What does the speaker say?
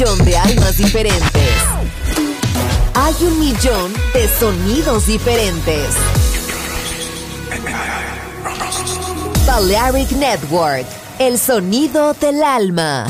Millón de almas diferentes. Hay un millón de sonidos diferentes. Balearic Network, el sonido del alma.